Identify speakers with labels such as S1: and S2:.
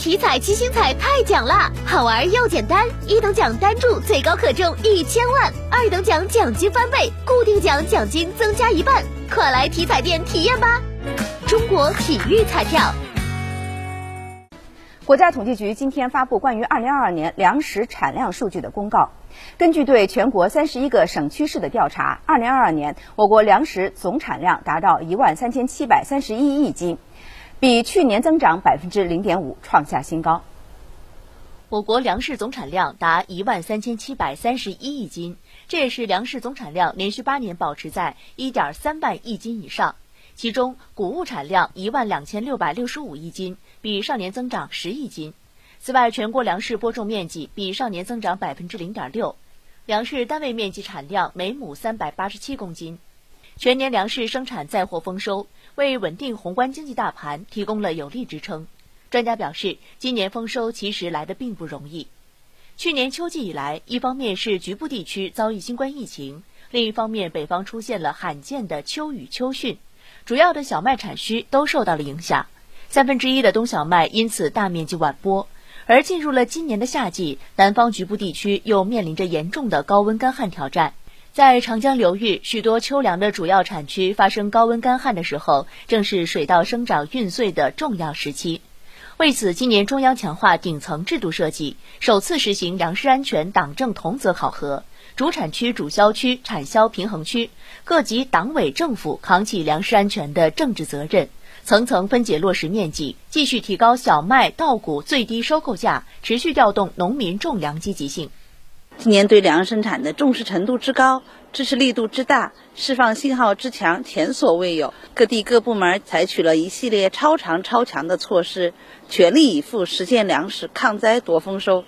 S1: 体彩七星彩太奖啦，好玩又简单，一等奖单注最高可中一千万，二等奖奖金翻倍，固定奖奖金增加一半，快来体彩店体验吧！中国体育彩票。
S2: 国家统计局今天发布关于二零二二年粮食产量数据的公告。根据对全国三十一个省区市的调查，二零二二年我国粮食总产量达到一万三千七百三十一亿斤。比去年增长百分之零点五，创下新高。
S3: 我国粮食总产量达一万三千七百三十一亿斤，这也是粮食总产量连续八年保持在一点三万亿斤以上。其中，谷物产量一万两千六百六十五亿斤，比上年增长十亿斤。此外，全国粮食播种面积比上年增长百分之零点六，粮食单位面积产量每亩三百八十七公斤。全年粮食生产再获丰收，为稳定宏观经济大盘提供了有力支撑。专家表示，今年丰收其实来的并不容易。去年秋季以来，一方面是局部地区遭遇新冠疫情，另一方面北方出现了罕见的秋雨秋汛，主要的小麦产区都受到了影响，三分之一的冬小麦因此大面积晚播。而进入了今年的夏季，南方局部地区又面临着严重的高温干旱挑战。在长江流域，许多秋粮的主要产区发生高温干旱的时候，正是水稻生长孕穗的重要时期。为此，今年中央强化顶层制度设计，首次实行粮食安全党政同责考核，主产区、主销区、产销平衡区各级党委政府扛起粮食安全的政治责任，层层分解落实面积，继续提高小麦、稻谷最低收购价，持续调动农民种粮积极性。
S4: 今年对粮食生产的重视程度之高，支持力度之大，释放信号之强，前所未有。各地各部门采取了一系列超长超强的措施，全力以赴实现粮食抗灾夺丰收。